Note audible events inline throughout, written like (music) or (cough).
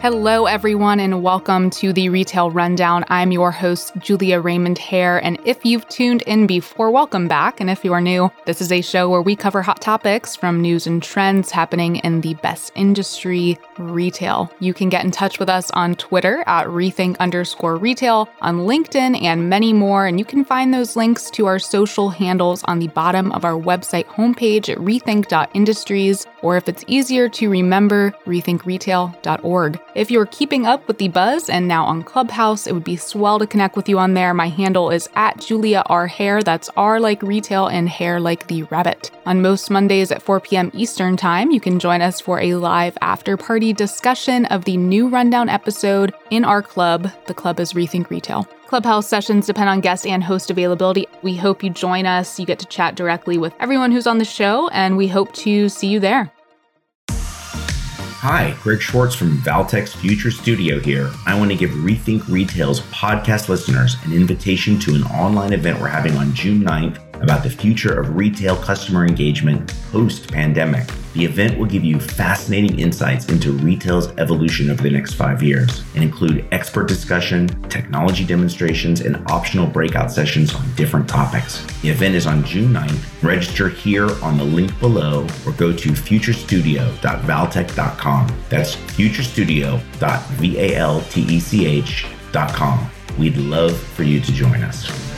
Hello, everyone, and welcome to the Retail Rundown. I'm your host, Julia Raymond Hare. And if you've tuned in before, welcome back. And if you are new, this is a show where we cover hot topics from news and trends happening in the best industry, retail. You can get in touch with us on Twitter at rethink underscore retail, on LinkedIn, and many more. And you can find those links to our social handles on the bottom of our website homepage at rethink.industries, or if it's easier to remember, rethinkretail.org. If you're keeping up with the buzz and now on Clubhouse, it would be swell to connect with you on there. My handle is at Julia R. Hare. That's R like retail and hare like the rabbit. On most Mondays at 4 p.m. Eastern Time, you can join us for a live after party discussion of the new Rundown episode in our club. The club is Rethink Retail. Clubhouse sessions depend on guest and host availability. We hope you join us. You get to chat directly with everyone who's on the show, and we hope to see you there. Hi, Greg Schwartz from Valtech's Future Studio here. I want to give Rethink Retail's podcast listeners an invitation to an online event we're having on June 9th about the future of retail customer engagement post pandemic. The event will give you fascinating insights into retail's evolution over the next five years and include expert discussion, technology demonstrations, and optional breakout sessions on different topics. The event is on June 9th. Register here on the link below or go to futurestudio.valtech.com. That's futurestudio.valtech.com. We'd love for you to join us.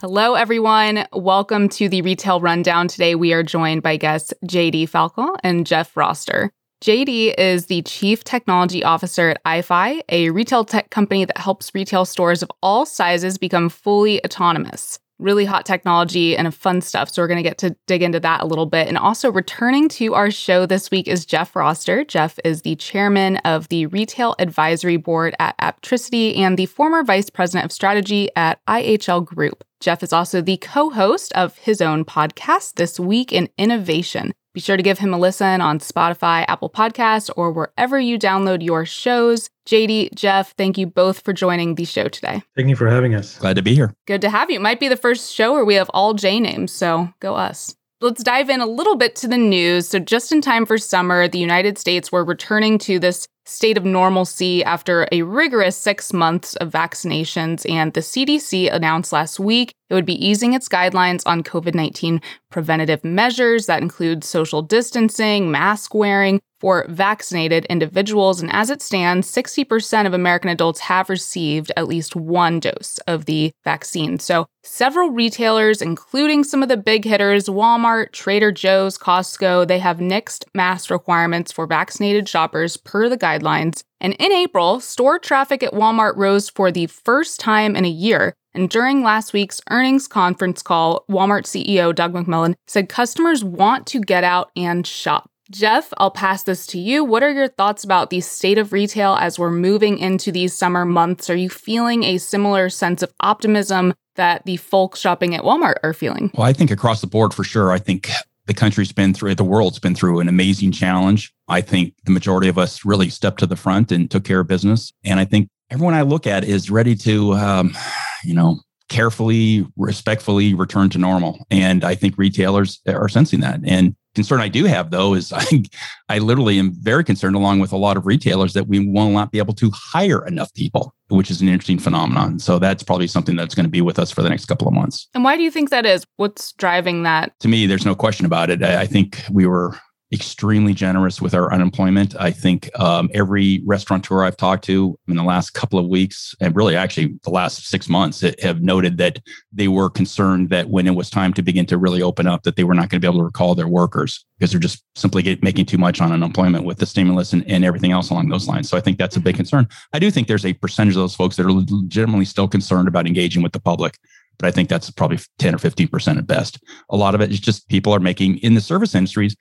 Hello, everyone. Welcome to the Retail Rundown. Today, we are joined by guests JD Falco and Jeff Roster. JD is the Chief Technology Officer at iFi, a retail tech company that helps retail stores of all sizes become fully autonomous really hot technology and fun stuff. So we're going to get to dig into that a little bit. And also returning to our show this week is Jeff Roster. Jeff is the chairman of the Retail Advisory Board at Aptricity and the former vice president of strategy at IHL Group. Jeff is also the co host of his own podcast, This Week in Innovation. Be sure to give him a listen on Spotify, Apple Podcasts, or wherever you download your shows. JD, Jeff, thank you both for joining the show today. Thank you for having us. Glad to be here. Good to have you. It might be the first show where we have all J names, so go us. Let's dive in a little bit to the news. So, just in time for summer, the United States were returning to this state of normalcy after a rigorous six months of vaccinations. And the CDC announced last week it would be easing its guidelines on COVID 19 preventative measures that include social distancing, mask wearing, for vaccinated individuals. And as it stands, 60% of American adults have received at least one dose of the vaccine. So several retailers, including some of the big hitters, Walmart, Trader Joe's, Costco, they have nixed mask requirements for vaccinated shoppers per the guidelines. And in April, store traffic at Walmart rose for the first time in a year. And during last week's earnings conference call, Walmart CEO Doug McMillon said customers want to get out and shop. Jeff, I'll pass this to you. What are your thoughts about the state of retail as we're moving into these summer months? Are you feeling a similar sense of optimism that the folks shopping at Walmart are feeling? Well, I think across the board for sure. I think the country's been through, the world's been through an amazing challenge. I think the majority of us really stepped to the front and took care of business. And I think everyone I look at is ready to, um, you know, carefully, respectfully return to normal. And I think retailers are sensing that. And concern I do have though is (laughs) I, I literally am very concerned along with a lot of retailers that we will not be able to hire enough people, which is an interesting phenomenon. So that's probably something that's going to be with us for the next couple of months. And why do you think that is? What's driving that? To me, there's no question about it. I, I think we were extremely generous with our unemployment. I think um, every restaurateur I've talked to in the last couple of weeks, and really actually the last six months, have noted that they were concerned that when it was time to begin to really open up, that they were not going to be able to recall their workers because they're just simply get, making too much on unemployment with the stimulus and, and everything else along those lines. So I think that's a big concern. I do think there's a percentage of those folks that are legitimately still concerned about engaging with the public but I think that's probably 10 or 15% at best. A lot of it is just people are making in the service industries,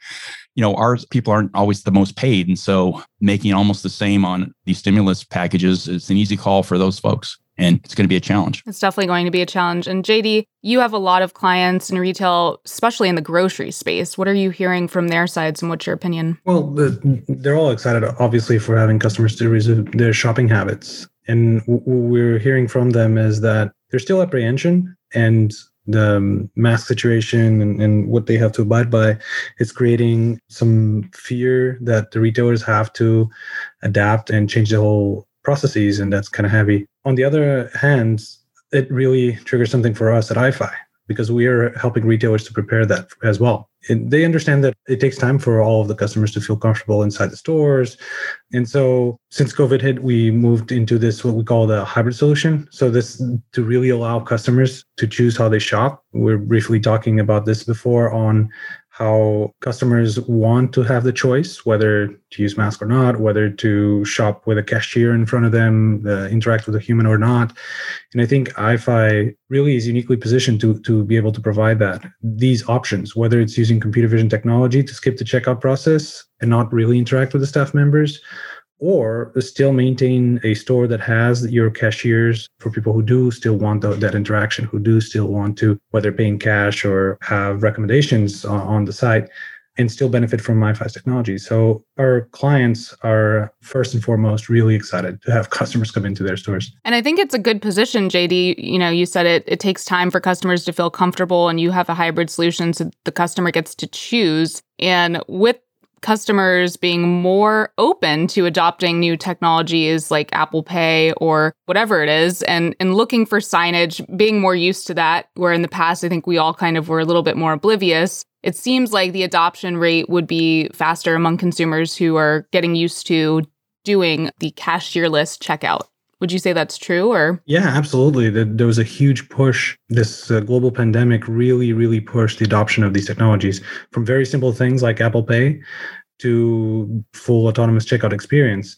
you know, our people aren't always the most paid. And so making almost the same on these stimulus packages is an easy call for those folks. And it's going to be a challenge. It's definitely going to be a challenge. And JD, you have a lot of clients in retail, especially in the grocery space. What are you hearing from their sides and what's your opinion? Well, the, they're all excited, obviously, for having customers to resume their shopping habits. And what we're hearing from them is that there's still apprehension and the um, mask situation and, and what they have to abide by, it's creating some fear that the retailers have to adapt and change the whole processes, and that's kind of heavy. On the other hand, it really triggers something for us at iFi because we are helping retailers to prepare that as well. And they understand that it takes time for all of the customers to feel comfortable inside the stores. And so since COVID hit, we moved into this what we call the hybrid solution. So this to really allow customers to choose how they shop. We're briefly talking about this before on how customers want to have the choice whether to use mask or not, whether to shop with a cashier in front of them, uh, interact with a human or not. And I think iFi really is uniquely positioned to, to be able to provide that. These options, whether it's using computer vision technology to skip the checkout process and not really interact with the staff members, or still maintain a store that has your cashiers for people who do still want the, that interaction, who do still want to, whether paying cash or have recommendations on, on the site and still benefit from iFi's technology. So our clients are first and foremost really excited to have (laughs) customers come into their stores. And I think it's a good position, JD. You know, you said it it takes time for customers to feel comfortable and you have a hybrid solution so the customer gets to choose. And with customers being more open to adopting new technologies like Apple Pay or whatever it is and, and looking for signage, being more used to that, where in the past I think we all kind of were a little bit more oblivious. It seems like the adoption rate would be faster among consumers who are getting used to doing the cashierless checkout. Would you say that's true or? Yeah, absolutely. There was a huge push. This uh, global pandemic really, really pushed the adoption of these technologies from very simple things like Apple Pay to full autonomous checkout experience.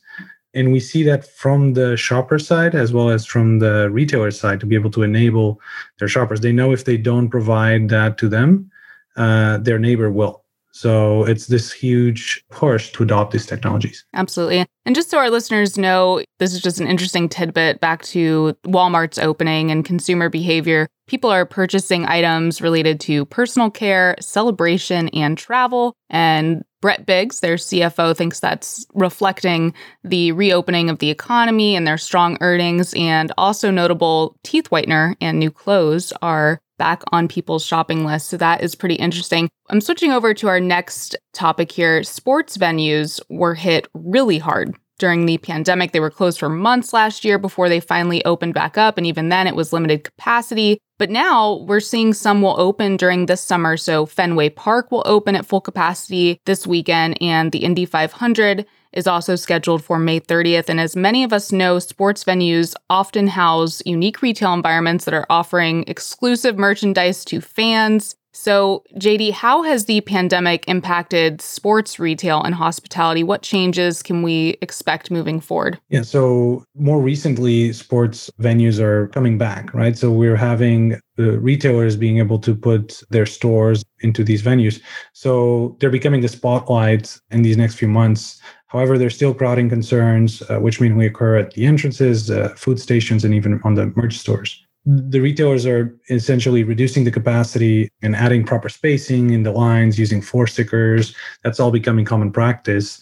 And we see that from the shopper side as well as from the retailer side to be able to enable their shoppers. They know if they don't provide that to them, uh, their neighbor will. So it's this huge push to adopt these technologies. Absolutely. And just so our listeners know, this is just an interesting tidbit back to Walmart's opening and consumer behavior. People are purchasing items related to personal care, celebration, and travel. And Brett Biggs, their CFO, thinks that's reflecting the reopening of the economy and their strong earnings. And also notable teeth whitener and new clothes are back on people's shopping lists. So that is pretty interesting. I'm switching over to our next topic here. Sports venues were hit really hard during the pandemic. They were closed for months last year before they finally opened back up. And even then, it was limited capacity. But now we're seeing some will open during this summer. So Fenway Park will open at full capacity this weekend, and the Indy 500 is also scheduled for May 30th. And as many of us know, sports venues often house unique retail environments that are offering exclusive merchandise to fans. So, JD, how has the pandemic impacted sports retail and hospitality? What changes can we expect moving forward? Yeah, so more recently, sports venues are coming back, right? So, we're having the retailers being able to put their stores into these venues. So, they're becoming the spotlight in these next few months However, there's still crowding concerns, uh, which mainly occur at the entrances, uh, food stations, and even on the merch stores. The retailers are essentially reducing the capacity and adding proper spacing in the lines, using floor stickers. That's all becoming common practice.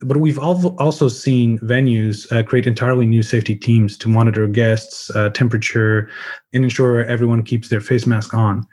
But we've also seen venues uh, create entirely new safety teams to monitor guests' uh, temperature and ensure everyone keeps their face mask on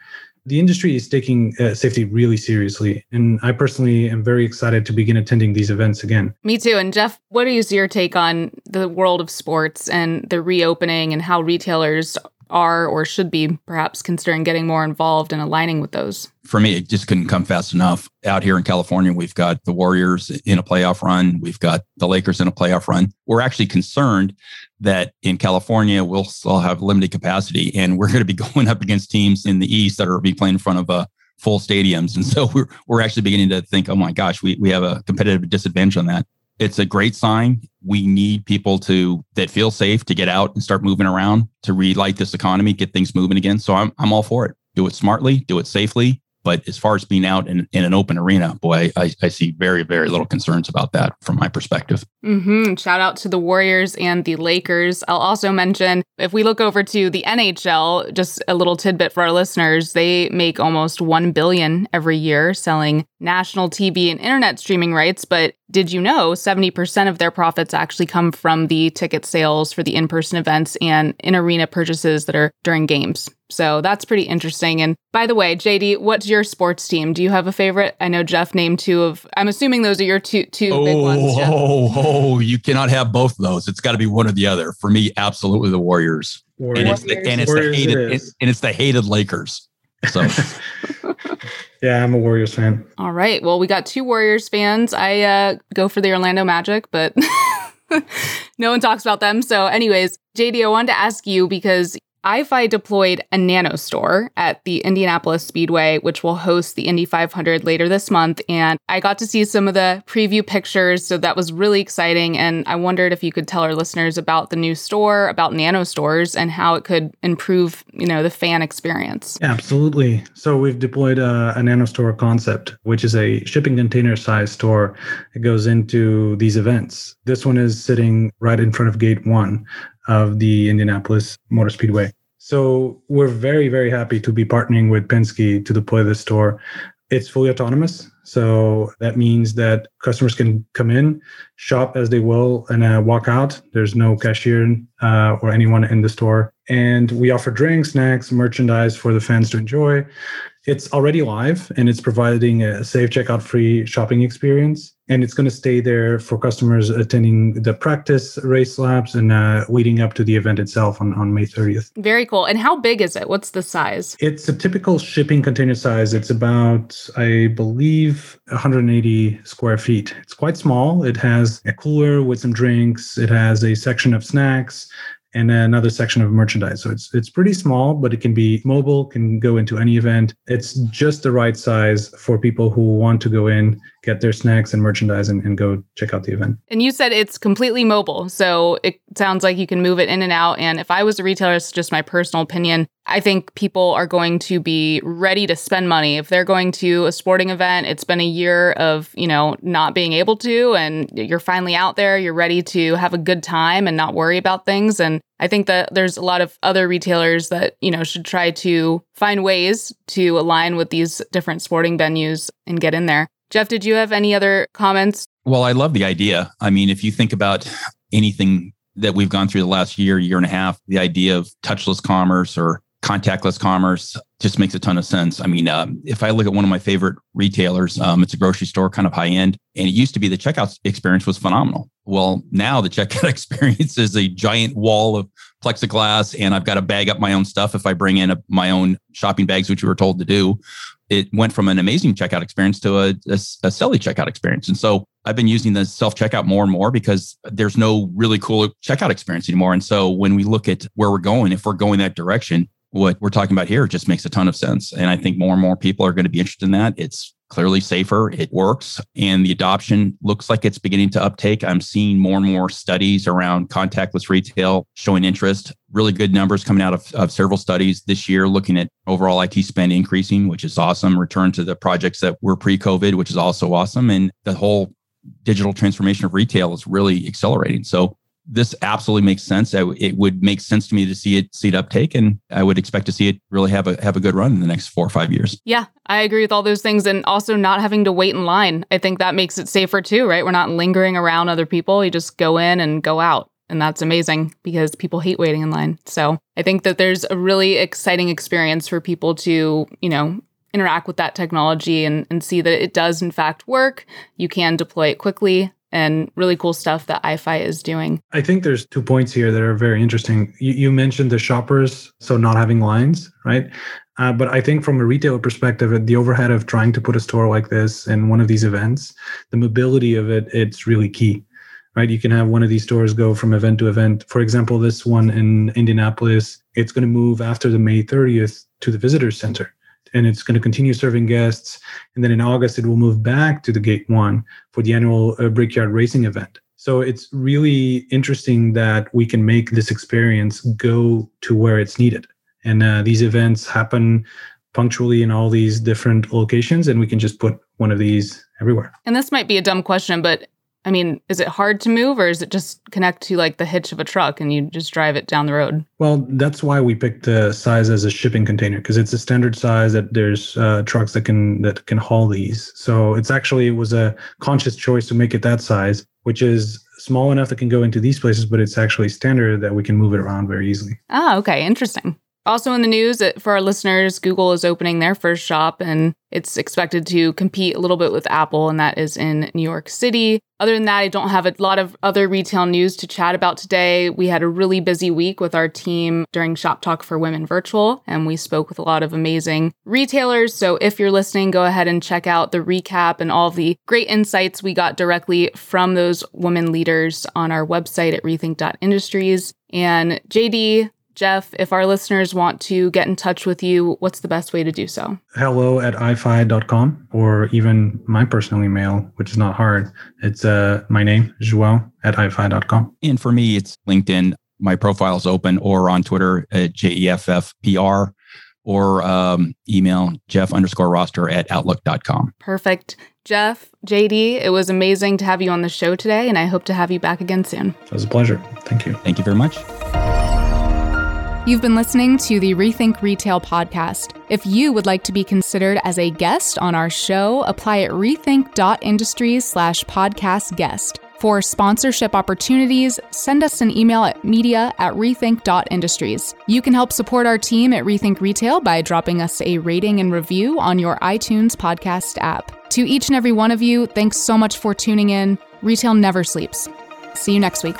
the industry is taking uh, safety really seriously. And I personally am very excited to begin attending these events again. Me too. And Jeff, what is your take on the world of sports and the reopening and how retailers are or should be perhaps considering getting more involved and aligning with those? For me, it just couldn't come fast enough. Out here in California, we've got the Warriors in a playoff run. We've got the Lakers in a playoff run. We're actually concerned that in California we'll still have limited capacity, and we're going to be (laughs) going up against teams in the East that are be playing in front of uh, full stadiums, and so we're we're actually beginning to think, oh my gosh, we we have a competitive disadvantage on that. It's a great sign. We need people to that feel safe to get out and start moving around to relight this economy, get things moving again. So I'm I'm all for it. Do it smartly, do it safely, but as far as being out in, in an open arena, boy, I, I see very, very little concerns about that from my perspective. Mm-hmm. Shout out to the Warriors and the Lakers. I'll also mention if we look over to the NHL, just a little tidbit for our listeners, they make almost 1 billion every year selling national TV and internet streaming rights, but did you know 70% of their profits actually come from the ticket sales for the in person events and in arena purchases that are during games? So that's pretty interesting. And by the way, JD, what's your sports team? Do you have a favorite? I know Jeff named two of. I'm assuming those are your two two oh, big ones. Jeff. Oh, oh, you cannot have both of those. It's got to be one or the other. For me, absolutely the Warriors. Warriors. And it's the, and it's the hated it and it's the hated Lakers. So (laughs) Yeah, I'm a Warriors fan. All right. Well, we got two Warriors fans. I uh, go for the Orlando Magic, but (laughs) no one talks about them. So, anyways, JD, I wanted to ask you because iFi deployed a nano store at the Indianapolis Speedway, which will host the Indy 500 later this month. And I got to see some of the preview pictures, so that was really exciting. And I wondered if you could tell our listeners about the new store, about nano stores, and how it could improve, you know, the fan experience. Absolutely. So we've deployed a, a nano store concept, which is a shipping container size store. It goes into these events. This one is sitting right in front of gate one of the Indianapolis Motor Speedway. So we're very, very happy to be partnering with Penske to deploy this store. It's fully autonomous. So that means that customers can come in, shop as they will, and uh, walk out. There's no cashier uh, or anyone in the store. And we offer drinks, snacks, merchandise for the fans to enjoy. It's already live and it's providing a safe checkout free shopping experience. And it's going to stay there for customers attending the practice race labs and uh, leading up to the event itself on, on May 30th. Very cool. And how big is it? What's the size? It's a typical shipping container size. It's about, I believe, 180 square feet. It's quite small. It has a cooler with some drinks, it has a section of snacks and another section of merchandise. So it's it's pretty small, but it can be mobile, can go into any event. It's just the right size for people who want to go in, get their snacks and merchandise and, and go check out the event. And you said it's completely mobile. So it sounds like you can move it in and out. And if I was a retailer, it's just my personal opinion. I think people are going to be ready to spend money. If they're going to a sporting event, it's been a year of, you know, not being able to, and you're finally out there, you're ready to have a good time and not worry about things. And I think that there's a lot of other retailers that, you know, should try to find ways to align with these different sporting venues and get in there. Jeff, did you have any other comments? Well, I love the idea. I mean, if you think about anything that we've gone through the last year, year and a half, the idea of touchless commerce or contactless commerce just makes a ton of sense. I mean, um, if I look at one of my favorite retailers, um, it's a grocery store, kind of high end, and it used to be the checkout experience was phenomenal. Well, now the (laughs) checkout experience is a giant wall of plexiglass, and I've got to bag up my own stuff if I bring in a, my own shopping bags, which we were told to do. It went from an amazing checkout experience to a, a, a silly checkout experience. And so I've been using the self checkout more and more because there's no really cool checkout experience anymore. And so when we look at where we're going, if we're going that direction, what we're talking about here just makes a ton of sense. And I think more and more people are going to be interested in that. It's clearly safer, it works, and the adoption looks like it's beginning to uptake. I'm seeing more and more studies around contactless retail showing interest. Really good numbers coming out of, of several studies this year looking at overall IT spend increasing, which is awesome. Return to the projects that were pre COVID, which is also awesome. And the whole digital transformation of retail is really accelerating. So this absolutely makes sense. It would make sense to me to see it see it uptake, and I would expect to see it really have a have a good run in the next four or five years. Yeah, I agree with all those things, and also not having to wait in line. I think that makes it safer too, right? We're not lingering around other people. You just go in and go out. And that's amazing because people hate waiting in line. So I think that there's a really exciting experience for people to, you know, interact with that technology and, and see that it does in fact work. You can deploy it quickly and really cool stuff that iFi is doing. I think there's two points here that are very interesting. You, you mentioned the shoppers, so not having lines, right? Uh, but I think from a retailer perspective, the overhead of trying to put a store like this in one of these events, the mobility of it, it's really key, right? You can have one of these stores go from event to event. For example, this one in Indianapolis, it's going to move after the May 30th to the visitor center and it's going to continue serving guests. And then in August, it will move back to the Gate One for the annual uh, Brickyard Racing event. So it's really interesting that we can make this experience go to where it's needed. And uh, these events happen punctually in all these different locations, and we can just put one of these everywhere. And this might be a dumb question, but I mean, is it hard to move or is it just connect to like the hitch of a truck and you just drive it down the road? Well, that's why we picked the size as a shipping container because it's a standard size that there's uh, trucks that can that can haul these. So it's actually it was a conscious choice to make it that size, which is small enough that can go into these places, but it's actually standard that we can move it around very easily. Oh, okay, interesting. Also in the news, uh, for our listeners, Google is opening their first shop and it's expected to compete a little bit with Apple, and that is in New York City. Other than that, I don't have a lot of other retail news to chat about today. We had a really busy week with our team during Shop Talk for Women Virtual, and we spoke with a lot of amazing retailers. So if you're listening, go ahead and check out the recap and all the great insights we got directly from those women leaders on our website at rethink.industries. And JD, Jeff, if our listeners want to get in touch with you, what's the best way to do so? Hello at ifi.com or even my personal email, which is not hard. It's uh, my name, Joao at ifi.com. And for me, it's LinkedIn. My profile is open or on Twitter at JEFFPR or um, email jeff underscore roster at outlook.com. Perfect. Jeff, JD, it was amazing to have you on the show today, and I hope to have you back again soon. It was a pleasure. Thank you. Thank you very much. You've been listening to the Rethink Retail podcast. If you would like to be considered as a guest on our show, apply at rethink.industries slash podcast guest. For sponsorship opportunities, send us an email at media at rethink.industries. You can help support our team at Rethink Retail by dropping us a rating and review on your iTunes podcast app. To each and every one of you, thanks so much for tuning in. Retail never sleeps. See you next week.